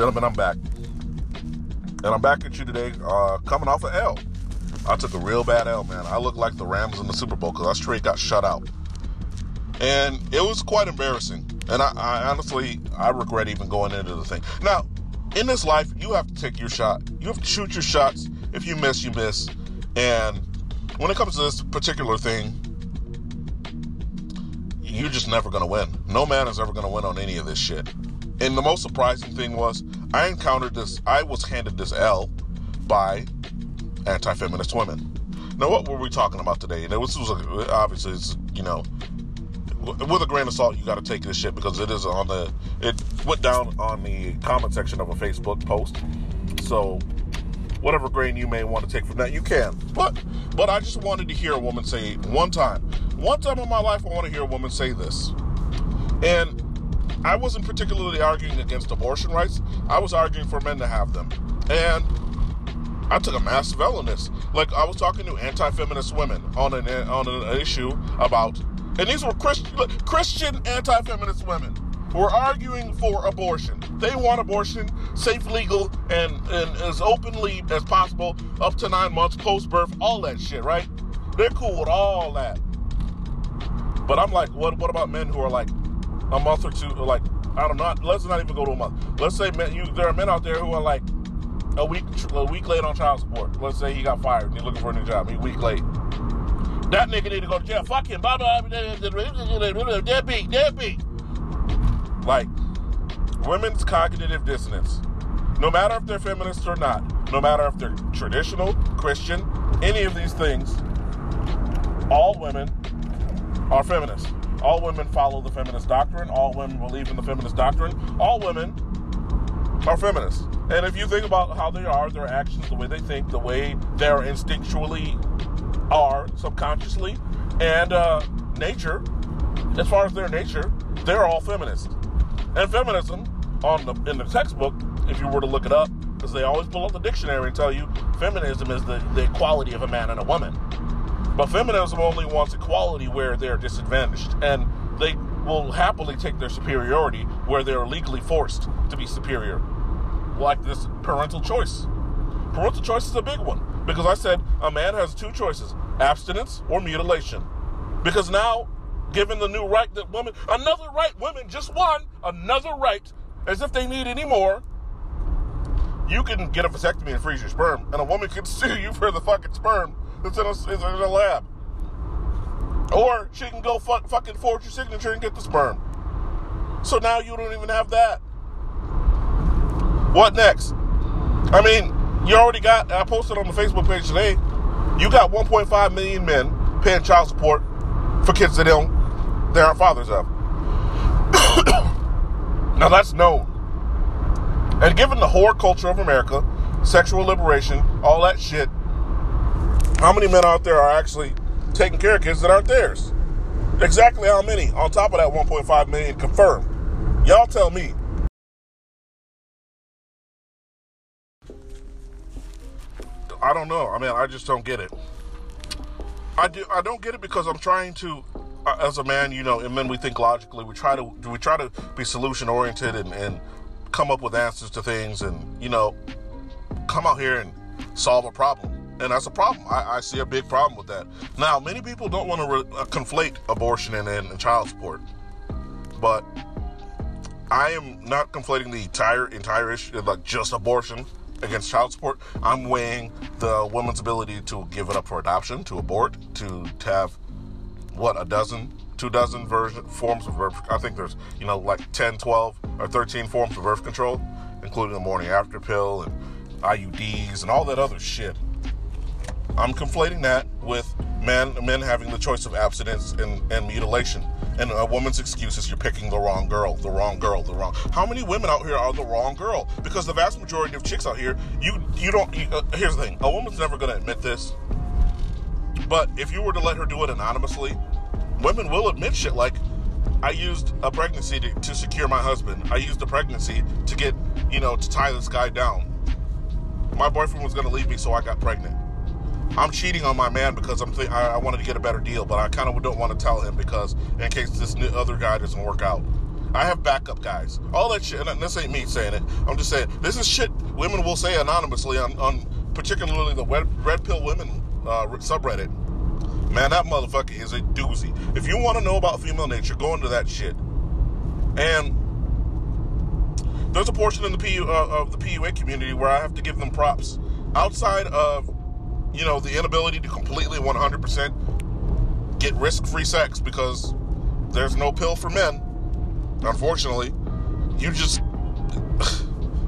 Gentlemen, I'm back. And I'm back at you today, uh, coming off an L. I took a real bad L, man. I looked like the Rams in the Super Bowl because I straight got shut out. And it was quite embarrassing. And I, I honestly, I regret even going into the thing. Now, in this life, you have to take your shot. You have to shoot your shots. If you miss, you miss. And when it comes to this particular thing, you're just never going to win. No man is ever going to win on any of this shit. And the most surprising thing was, I encountered this, I was handed this L by anti feminist women. Now, what were we talking about today? And it was, obviously, it's, you know, with a grain of salt, you got to take this shit because it is on the, it went down on the comment section of a Facebook post. So, whatever grain you may want to take from that, you can. But, but I just wanted to hear a woman say one time, one time in my life, I want to hear a woman say this. And I wasn't particularly arguing against abortion rights. I was arguing for men to have them. And I took a massive L in this. Like I was talking to anti-feminist women on an on an issue about, and these were Christian Christian anti-feminist women who were arguing for abortion. They want abortion safe, legal, and, and as openly as possible, up to nine months post birth, all that shit, right? They're cool with all that. But I'm like, what? What about men who are like a month or two, like I don't know. Let's not even go to a month. Let's say men, you, there are men out there who are like a week a week late on child support. Let's say he got fired and he's looking for a new job. He week late. That nigga need to go to jail. Fuck him. Blah blah. deadbeat. Deadbeat. Like women's cognitive dissonance. No matter if they're feminists or not, no matter if they're traditional, Christian, any of these things, all women are feminists. All women follow the feminist doctrine. All women believe in the feminist doctrine. All women are feminists. And if you think about how they are, their actions, the way they think, the way they're instinctually are subconsciously, and uh, nature, as far as their nature, they're all feminists. And feminism, on the in the textbook, if you were to look it up, because they always pull up the dictionary and tell you feminism is the, the equality of a man and a woman. But feminism only wants equality where they're disadvantaged, and they will happily take their superiority where they're legally forced to be superior, like this parental choice. Parental choice is a big one because I said a man has two choices abstinence or mutilation. Because now, given the new right that women, another right women just won, another right, as if they need any more, you can get a vasectomy and freeze your sperm, and a woman can sue you for the fucking sperm that's in a, in a lab. Or she can go fuck, fucking forge your signature and get the sperm. So now you don't even have that. What next? I mean, you already got, I posted on the Facebook page today, you got 1.5 million men paying child support for kids that don't, they aren't fathers of. now that's known. And given the whore culture of America, sexual liberation, all that shit, how many men out there are actually taking care of kids that aren't theirs? Exactly how many? On top of that 1.5 million confirmed. Y'all tell me. I don't know. I mean, I just don't get it. I do. I don't get it because I'm trying to, uh, as a man, you know, and men we think logically. We try to we try to be solution oriented and, and come up with answers to things, and you know, come out here and solve a problem and that's a problem. I, I, see a big problem with that. Now, many people don't want to re- uh, conflate abortion and, and, child support, but I am not conflating the entire entire issue, like just abortion against child support. I'm weighing the woman's ability to give it up for adoption, to abort, to, to have what a dozen, two dozen version forms of birth. I think there's you know like 10, 12, or 13 forms of birth control, including the morning after pill and IUDs and all that other shit. I'm conflating that with men men having the choice of abstinence and, and mutilation. And a woman's excuse is you're picking the wrong girl, the wrong girl, the wrong. How many women out here are the wrong girl? Because the vast majority of chicks out here, you you don't. You, uh, here's the thing: a woman's never going to admit this. But if you were to let her do it anonymously, women will admit shit like, "I used a pregnancy to, to secure my husband. I used a pregnancy to get, you know, to tie this guy down. My boyfriend was going to leave me, so I got pregnant." I'm cheating on my man because I'm th- I, I wanted to get a better deal, but I kind of don't want to tell him because in case this other guy doesn't work out. I have backup guys. All that shit. And this ain't me saying it. I'm just saying this is shit women will say anonymously on, on particularly the red, red pill women uh, subreddit. Man, that motherfucker is a doozy. If you want to know about female nature, go into that shit. And there's a portion in the PU, uh, of the PUA community where I have to give them props. Outside of, you know, the inability to completely 100% get risk-free sex because there's no pill for men. Unfortunately, you just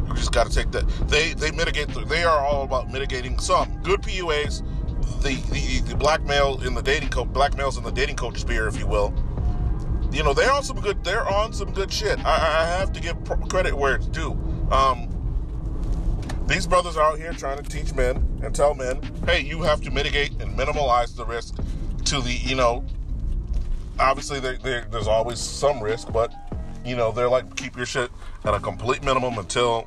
you just got to take that. They they mitigate. They are all about mitigating some good PUAs. The the, the black male in the dating coach, black males in the dating coach sphere, if you will you know, they're on some good. They're on some good shit. I, I have to give credit where it's due. Um, these brothers are out here trying to teach men and tell men, hey, you have to mitigate and minimize the risk to the, you know, obviously they, they, there's always some risk, but you know, they're like keep your shit at a complete minimum until,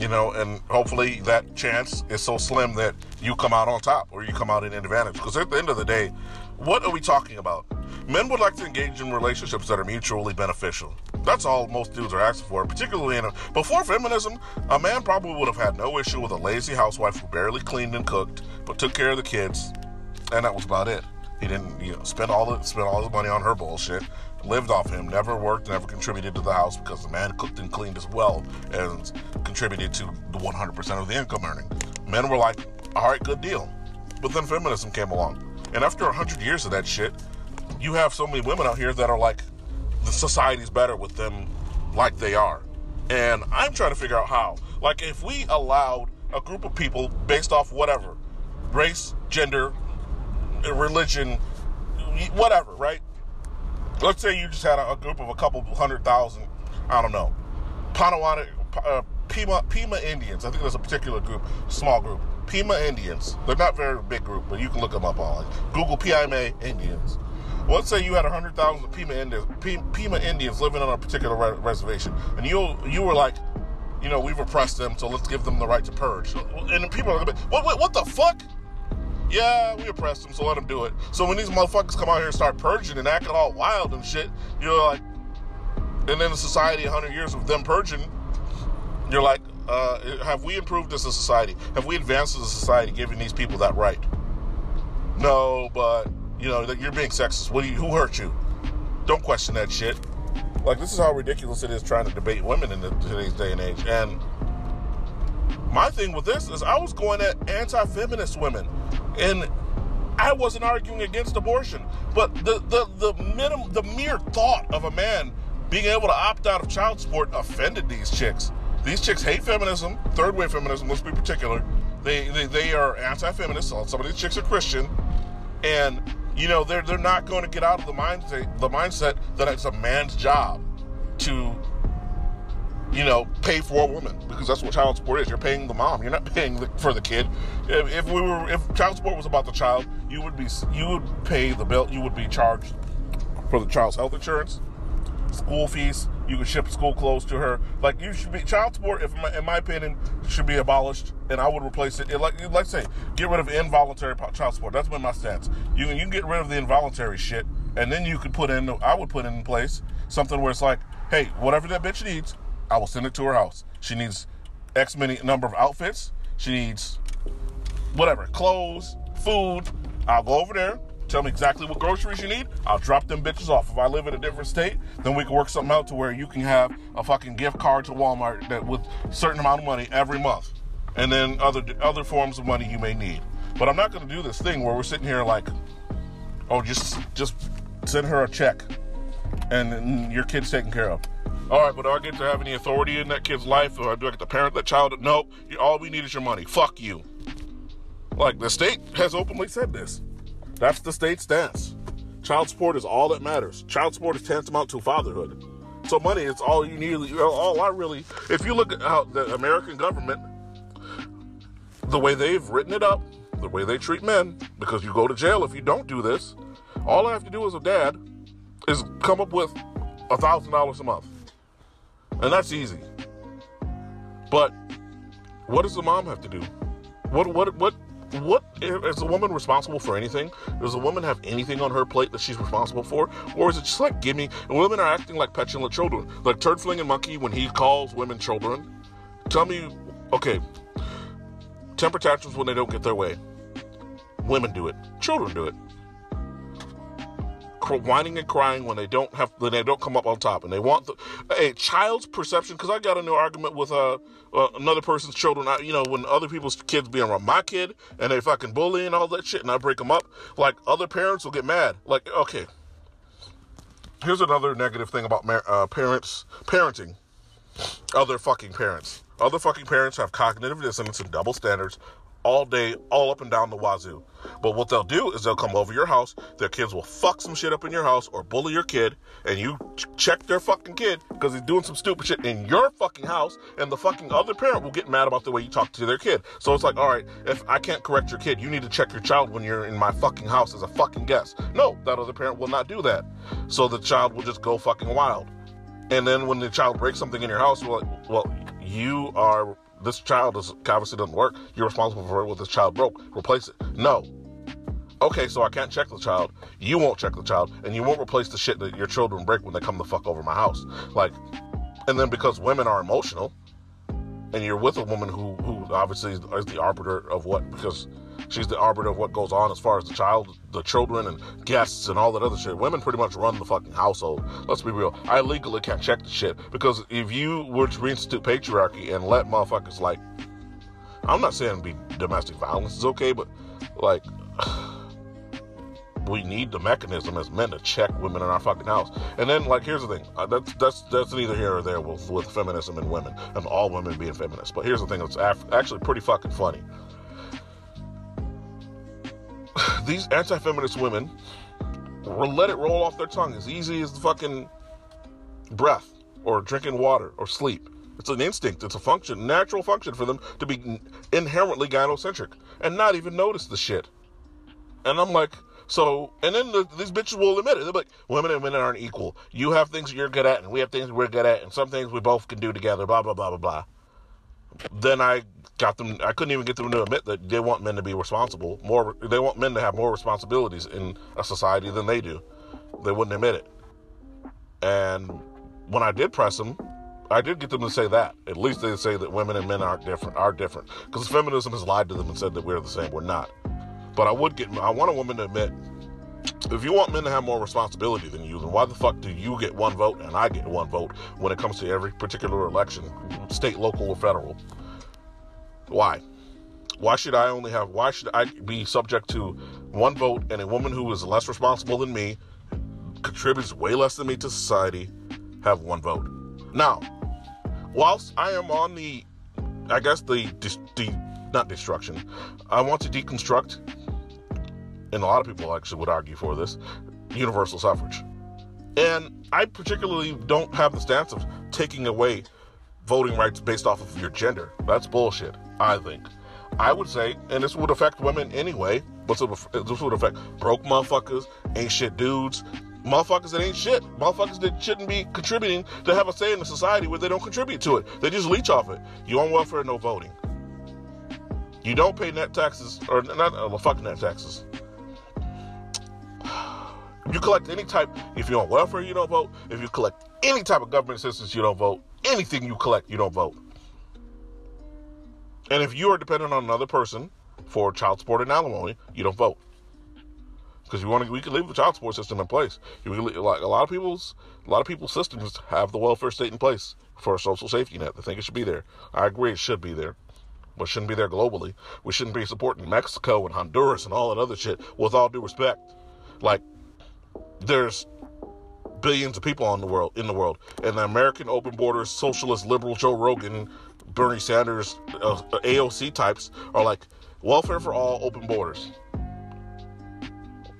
you know, and hopefully that chance is so slim that you come out on top or you come out in advantage. Because at the end of the day, what are we talking about? Men would like to engage in relationships that are mutually beneficial. That's all most dudes are asking for, particularly in a, before feminism, a man probably would have had no issue with a lazy housewife who barely cleaned and cooked, but took care of the kids, and that was about it. He didn't, you know, spend all the spend all his money on her bullshit. Lived off him, never worked, never contributed to the house because the man cooked and cleaned as well and contributed to the 100% of the income earning. Men were like, all right, good deal. But then feminism came along. And after 100 years of that shit, you have so many women out here that are like, the society's better with them like they are. And I'm trying to figure out how. Like, if we allowed a group of people based off whatever race, gender, religion, whatever, right? Let's say you just had a, group of a couple hundred thousand, I don't know, Panawana, uh, Pima, Pima Indians. I think there's a particular group, small group. Pima Indians. They're not very big group, but you can look them up on Google Pima Indians. Let's say you had 100,000 Pima Indians, Pima Indians living on a particular re- reservation, and you you were like, you know, we've oppressed them, so let's give them the right to purge. And people are like, what, what, what the fuck? Yeah, we oppressed them, so let them do it. So when these motherfuckers come out here and start purging and acting all wild and shit, you're like, and then the society, 100 years of them purging, you're like, uh, have we improved as a society? Have we advanced as a society giving these people that right? No, but you know that you're being sexist. What do you? Who hurt you? Don't question that shit. Like this is how ridiculous it is trying to debate women in the, today's day and age. And my thing with this is I was going at anti-feminist women, and I wasn't arguing against abortion, but the the the minimum the mere thought of a man being able to opt out of child support offended these chicks. These chicks hate feminism, third wave feminism, let's be particular. They, they, they are anti feminist. Some of these chicks are Christian. And, you know, they're, they're not going to get out of the mindset, the mindset that it's a man's job to, you know, pay for a woman because that's what child support is. You're paying the mom. You're not paying the, for the kid. If, if we were, if child support was about the child, you would be, you would pay the bill. You would be charged for the child's health insurance, school fees, you can ship school clothes to her. Like you should be child support, if in my opinion, should be abolished, and I would replace it. it like you like say, get rid of involuntary child support. That's been my stance. You can you can get rid of the involuntary shit, and then you could put in. I would put in place something where it's like, hey, whatever that bitch needs, I will send it to her house. She needs X many number of outfits. She needs whatever clothes, food. I'll go over there Tell me exactly what groceries you need. I'll drop them bitches off. If I live in a different state, then we can work something out to where you can have a fucking gift card to Walmart that with certain amount of money every month, and then other other forms of money you may need. But I'm not going to do this thing where we're sitting here like, oh, just just send her a check, and your kid's taken care of. All right, but do I get to have any authority in that kid's life, or do I get to parent that child? No, all we need is your money. Fuck you. Like the state has openly said this. That's the state stance. Child support is all that matters. Child support is tantamount to fatherhood. So money is all you need. All I really, if you look at how the American government, the way they've written it up, the way they treat men, because you go to jail if you don't do this. All I have to do as a dad is come up with a thousand dollars a month, and that's easy. But what does the mom have to do? What what what what is a woman responsible for anything? Does a woman have anything on her plate that she's responsible for, or is it just like give me? Women are acting like petulant children, like turd flinging monkey when he calls women children. Tell me, okay, temper tantrums when they don't get their way. Women do it. Children do it whining and crying when they don't have when they don't come up on top and they want the, a child's perception because i got a new argument with uh, uh, another person's children. I, you know when other people's kids be around my kid and they fucking bully and all that shit and i break them up like other parents will get mad. Like okay. Here's another negative thing about uh, parents parenting. Other fucking parents. Other fucking parents have cognitive dissonance and double standards all day, all up and down the wazoo. But what they'll do is they'll come over your house, their kids will fuck some shit up in your house or bully your kid, and you ch- check their fucking kid because he's doing some stupid shit in your fucking house, and the fucking other parent will get mad about the way you talk to their kid. So it's like, all right, if I can't correct your kid, you need to check your child when you're in my fucking house as a fucking guest. No, that other parent will not do that. So the child will just go fucking wild. And then when the child breaks something in your house, well, well you are this child is obviously doesn't work. You're responsible for what this child broke. Replace it. No. Okay, so I can't check the child. You won't check the child, and you won't replace the shit that your children break when they come the fuck over my house. Like, and then because women are emotional, and you're with a woman who who obviously is, is the arbiter of what because she's the arbiter of what goes on as far as the child, the children, and guests and all that other shit. Women pretty much run the fucking household. Let's be real. I legally can't check the shit because if you were to reinstitute patriarchy and let motherfuckers like, I'm not saying be domestic violence is okay, but like. we need the mechanism as men to check women in our fucking house. And then, like, here's the thing: uh, that's that's that's neither here or there with, with feminism and women and all women being feminists. But here's the thing: that's af- actually pretty fucking funny. these anti-feminist women will let it roll off their tongue as easy as the fucking breath or drinking water or sleep. It's an instinct. It's a function, natural function for them to be inherently gynocentric and not even notice the shit. And I'm like, so, and then the, these bitches will admit it. They're like, women and men aren't equal. You have things you're good at, and we have things we're good at, and some things we both can do together. Blah blah blah blah blah. Then I got them. I couldn't even get them to admit that they want men to be responsible. More, they want men to have more responsibilities in a society than they do. They wouldn't admit it. And when I did press them, I did get them to say that. At least they say that women and men aren't different. Are different because feminism has lied to them and said that we're the same. We're not. But I would get. I want a woman to admit. If you want men to have more responsibility than you, then why the fuck do you get one vote and I get one vote when it comes to every particular election, state, local, or federal? Why? Why should I only have, why should I be subject to one vote and a woman who is less responsible than me, contributes way less than me to society, have one vote? Now, whilst I am on the, I guess the, the not destruction, I want to deconstruct, and a lot of people actually would argue for this, universal suffrage. And I particularly don't have the stance of taking away voting rights based off of your gender. That's bullshit. I think. I would say, and this would affect women anyway, but this would affect broke motherfuckers, ain't shit dudes, motherfuckers that ain't shit, motherfuckers that shouldn't be contributing to have a say in the society where they don't contribute to it. They just leech off it. You on welfare, no voting. You don't pay net taxes, or not, uh, fuck net taxes. You collect any type, if you're on welfare, you don't vote. If you collect any type of government assistance, you don't vote. Anything you collect, you don't vote. And if you are dependent on another person for child support and alimony, you don't vote. Because you want to, we can leave the child support system in place. You like a lot of people's, a lot of people's systems have the welfare state in place for a social safety net. They think it should be there. I agree, it should be there, but shouldn't be there globally. We shouldn't be supporting Mexico and Honduras and all that other shit. With all due respect, like there's billions of people in the world in the world, and the American open borders, socialist, liberal Joe Rogan Bernie Sanders, uh, AOC types are like welfare for all, open borders.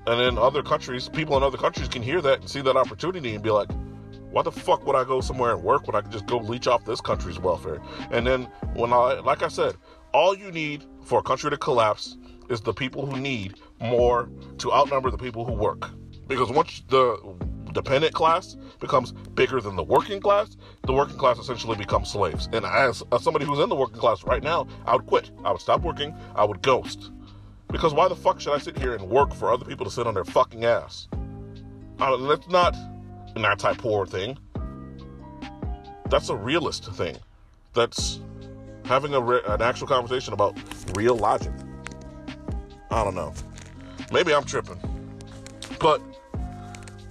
And in other countries, people in other countries can hear that and see that opportunity and be like, why the fuck would I go somewhere and work when I can just go leech off this country's welfare? And then when I, like I said, all you need for a country to collapse is the people who need more to outnumber the people who work. Because once the dependent class becomes bigger than the working class, the working class essentially becomes slaves. And as, as somebody who's in the working class right now, I would quit. I would stop working. I would ghost. Because why the fuck should I sit here and work for other people to sit on their fucking ass? That's not an anti poor thing. That's a realist thing. That's having a re- an actual conversation about real logic. I don't know. Maybe I'm tripping. But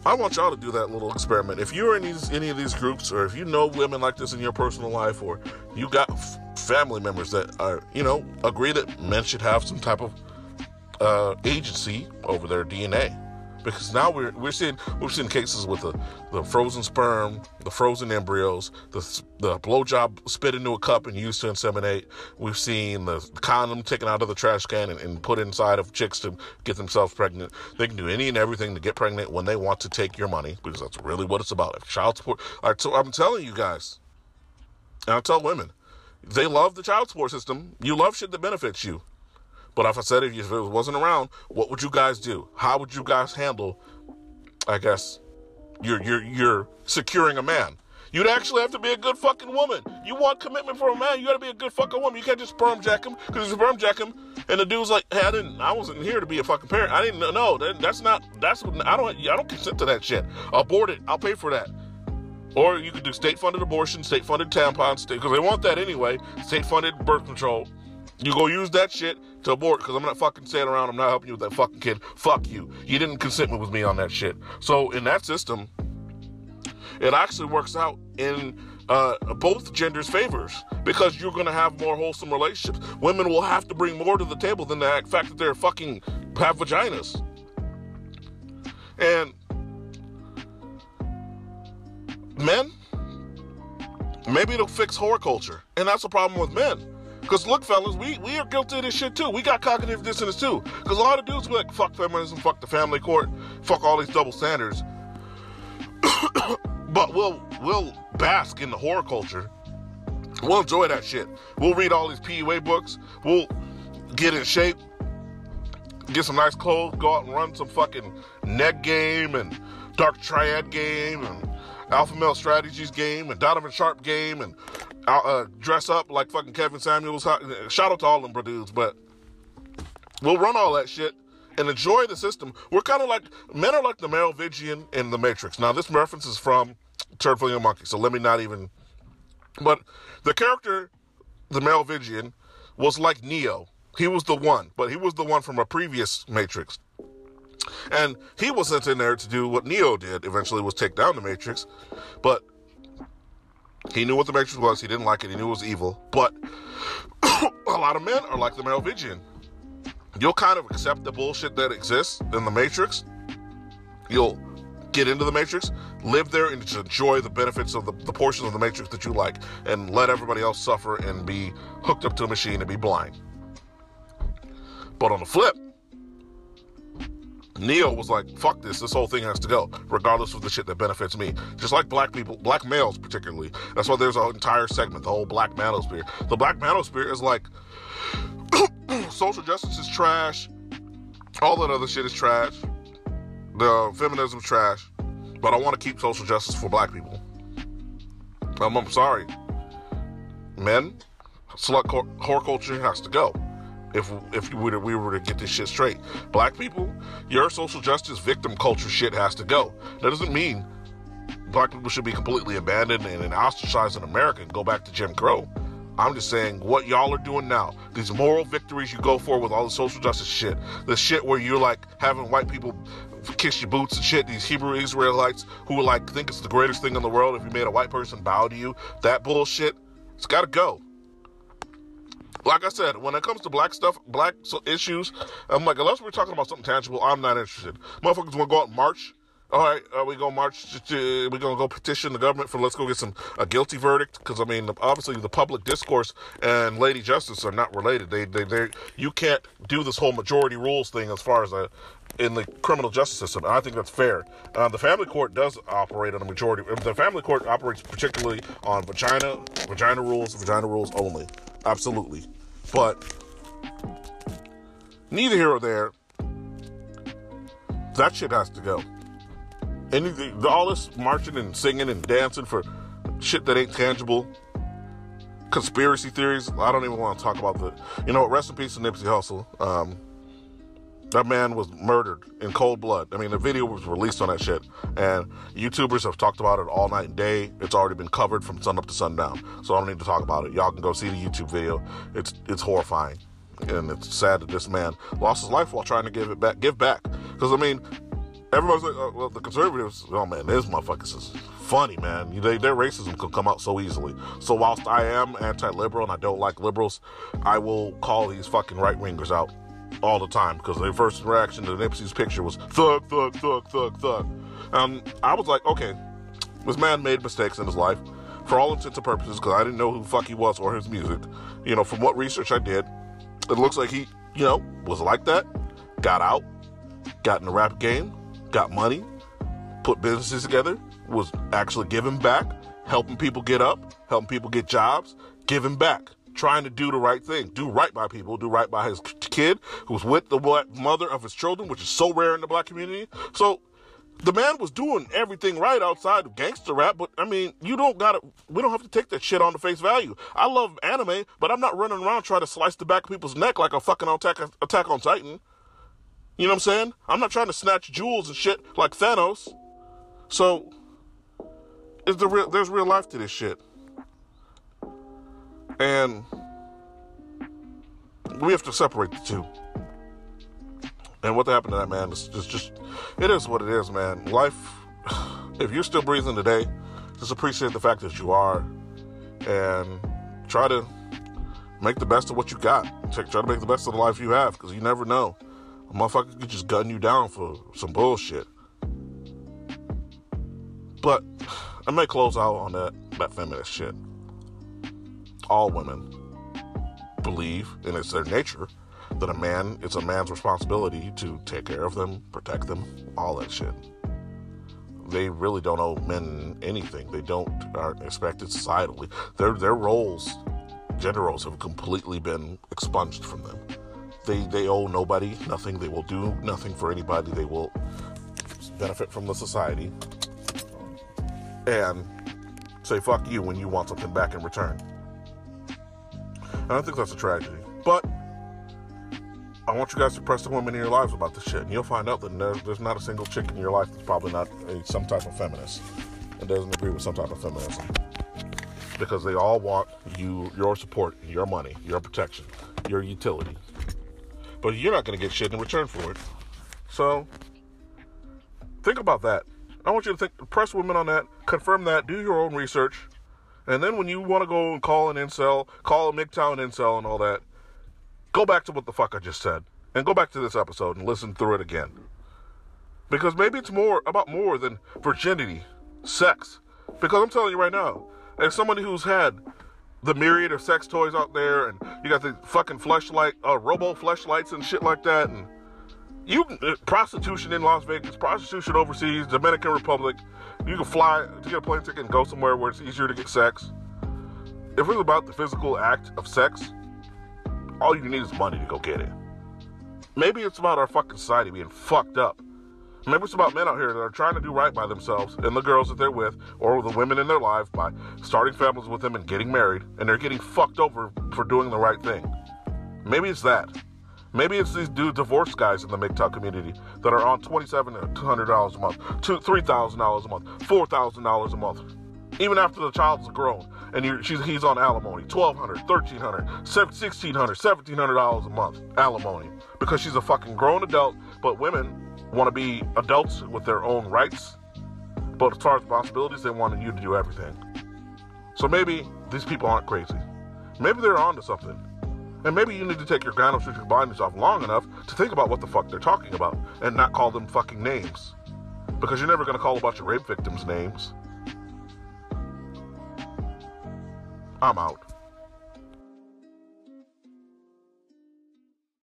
I want y'all to do that little experiment. If you're in these any of these groups, or if you know women like this in your personal life, or you got f- family members that are, you know, agree that men should have some type of uh, agency over their DNA because now we're we're seeing we're seeing cases with the, the frozen sperm, the frozen embryos, the the blowjob spit into a cup and used to inseminate. We've seen the condom taken out of the trash can and, and put inside of chicks to get themselves pregnant. They can do any and everything to get pregnant when they want to take your money because that's really what it's about. If child support, so I'm telling you guys, and I tell women, they love the child support system. You love shit that benefits you. But if I said if it wasn't around, what would you guys do? How would you guys handle? I guess you're you're you're securing a man. You'd actually have to be a good fucking woman. You want commitment from a man, you gotta be a good fucking woman. You can't just sperm jack him because you sperm jack him, and the dude's like, "Hey, I didn't, I wasn't here to be a fucking parent. I didn't know. That, that's not. That's what I don't. I don't consent to that shit. Abort it. I'll pay for that." Or you could do state-funded abortion, state-funded tampons, because they want that anyway. State-funded birth control. You go use that shit to abort because I'm not fucking staying around. I'm not helping you with that fucking kid. Fuck you. You didn't consent with me on that shit. So in that system, it actually works out in uh, both genders' favors because you're going to have more wholesome relationships. Women will have to bring more to the table than the fact that they're fucking have vaginas. And men, maybe it'll fix whore culture. And that's the problem with men because look, fellas, we, we are guilty of this shit too. We got cognitive dissonance too. Because a lot of dudes be like, fuck feminism, fuck the family court, fuck all these double standards. but we'll we'll bask in the whore culture. We'll enjoy that shit. We'll read all these PUA books. We'll get in shape, get some nice clothes, go out and run some fucking neg game and dark triad game and alpha male strategies game and Donovan Sharp game and uh, dress up like fucking Kevin Samuels. Shout out to all them dudes, but we'll run all that shit and enjoy the system. We're kind of like men are like the Merovingian in the Matrix. Now this reference is from Turd for Monkey, so let me not even. But the character, the Merovingian, was like Neo. He was the one, but he was the one from a previous Matrix. And he was sent in there to do what Neo did, eventually was take down the Matrix. But he knew what the Matrix was. He didn't like it. He knew it was evil. But a lot of men are like the Merovingian. You'll kind of accept the bullshit that exists in the Matrix. You'll get into the Matrix, live there, and just enjoy the benefits of the, the portions of the Matrix that you like, and let everybody else suffer and be hooked up to a machine and be blind. But on the flip, Neo was like, fuck this, this whole thing has to go, regardless of the shit that benefits me. Just like black people, black males particularly. That's why there's an entire segment, the whole black manosphere. The black manosphere is like, social justice is trash, all that other shit is trash, the feminism's trash, but I want to keep social justice for black people. Um, I'm sorry. Men, slut whore culture has to go if if we were, to, we were to get this shit straight. Black people, your social justice victim culture shit has to go. That doesn't mean black people should be completely abandoned and ostracized in America and go back to Jim Crow. I'm just saying what y'all are doing now, these moral victories you go for with all the social justice shit, the shit where you're like having white people kiss your boots and shit, these Hebrew Israelites who like think it's the greatest thing in the world if you made a white person bow to you, that bullshit, it's gotta go like I said, when it comes to black stuff, black issues, I'm like, unless we're talking about something tangible, I'm not interested. Motherfuckers want to go out and march. All right, uh, we go march. To, we're gonna go petition the government for let's go get some a guilty verdict because I mean, obviously the public discourse and Lady Justice are not related. They, they, they, you can't do this whole majority rules thing as far as a in the criminal justice system. And I think that's fair. Uh, the family court does operate on a majority. The family court operates particularly on vagina, vagina rules, vagina rules only. Absolutely. But neither here or there. That shit has to go. Anything, all this marching and singing and dancing for shit that ain't tangible, conspiracy theories. I don't even want to talk about the. You know, what rest in peace to Nipsey Hussle. Um, That man was murdered in cold blood. I mean, the video was released on that shit, and YouTubers have talked about it all night and day. It's already been covered from sun up to sundown, so I don't need to talk about it. Y'all can go see the YouTube video. It's it's horrifying, and it's sad that this man lost his life while trying to give it back, give back. Because I mean, everybody's like, uh, well, the conservatives. Oh man, this motherfuckers is funny, man. You, They, their racism could come out so easily. So whilst I am anti-liberal and I don't like liberals, I will call these fucking right wingers out all the time because their first reaction to Nipsey's picture was thug, thug, thug, thug, thug. And I was like, okay, this man made mistakes in his life for all intents and purposes because I didn't know who the fuck he was or his music. You know, from what research I did, it looks like he, you know, was like that, got out, got in the rap game, got money, put businesses together, was actually giving back, helping people get up, helping people get jobs, giving back trying to do the right thing, do right by people, do right by his kid who's with the mother of his children, which is so rare in the black community. So the man was doing everything right outside of gangster rap, but I mean, you don't gotta, we don't have to take that shit on the face value. I love anime, but I'm not running around trying to slice the back of people's neck like a fucking attack, attack on Titan. You know what I'm saying? I'm not trying to snatch jewels and shit like Thanos. So, the real, there's real life to this shit. And we have to separate the two. And what happened to that man just, just, it is what it is, man. Life, if you're still breathing today, just appreciate the fact that you are and try to make the best of what you got. Try to make the best of the life you have because you never know. A motherfucker could just gun you down for some bullshit. But I may close out on that, that feminist shit all women believe, and it's their nature, that a man, it's a man's responsibility to take care of them, protect them, all that shit. They really don't owe men anything. They don't aren't expected societally. Their their roles, gender roles, have completely been expunged from them. They they owe nobody nothing. They will do nothing for anybody. They will benefit from the society and say fuck you when you want something back in return. And I think that's a tragedy. But I want you guys to press the women in your lives about this shit, and you'll find out that there's not a single chick in your life that's probably not a, some type of feminist and doesn't agree with some type of feminism. Because they all want you, your support, your money, your protection, your utility. But you're not going to get shit in return for it. So think about that. I want you to think, press women on that, confirm that, do your own research, and then when you want to go and call an incel, call a MGTOW incel and all that, go back to what the fuck I just said. And go back to this episode and listen through it again. Because maybe it's more about more than virginity, sex. Because I'm telling you right now, as somebody who's had the myriad of sex toys out there, and you got the fucking Fleshlight, uh, robo Fleshlights and shit like that, and you uh, prostitution in Las Vegas, prostitution overseas, Dominican Republic. You can fly to get a plane ticket and go somewhere where it's easier to get sex. If it's about the physical act of sex, all you need is money to go get it. Maybe it's about our fucking society being fucked up. Maybe it's about men out here that are trying to do right by themselves and the girls that they're with, or the women in their life by starting families with them and getting married, and they're getting fucked over for doing the right thing. Maybe it's that. Maybe it's these dude divorce guys in the MGTOW community that are on twenty-seven hundred dollars a month, two, three thousand dollars a month, four thousand dollars a month. Even after the child's grown and he's on alimony, twelve hundred, thirteen hundred, sixteen hundred, seventeen hundred dollars a month alimony because she's a fucking grown adult. But women want to be adults with their own rights, but as far as responsibilities, they want you to do everything. So maybe these people aren't crazy. Maybe they're onto something. And maybe you need to take your gynocentric blindness off long enough to think about what the fuck they're talking about and not call them fucking names. Because you're never going to call a bunch of rape victims names. I'm out.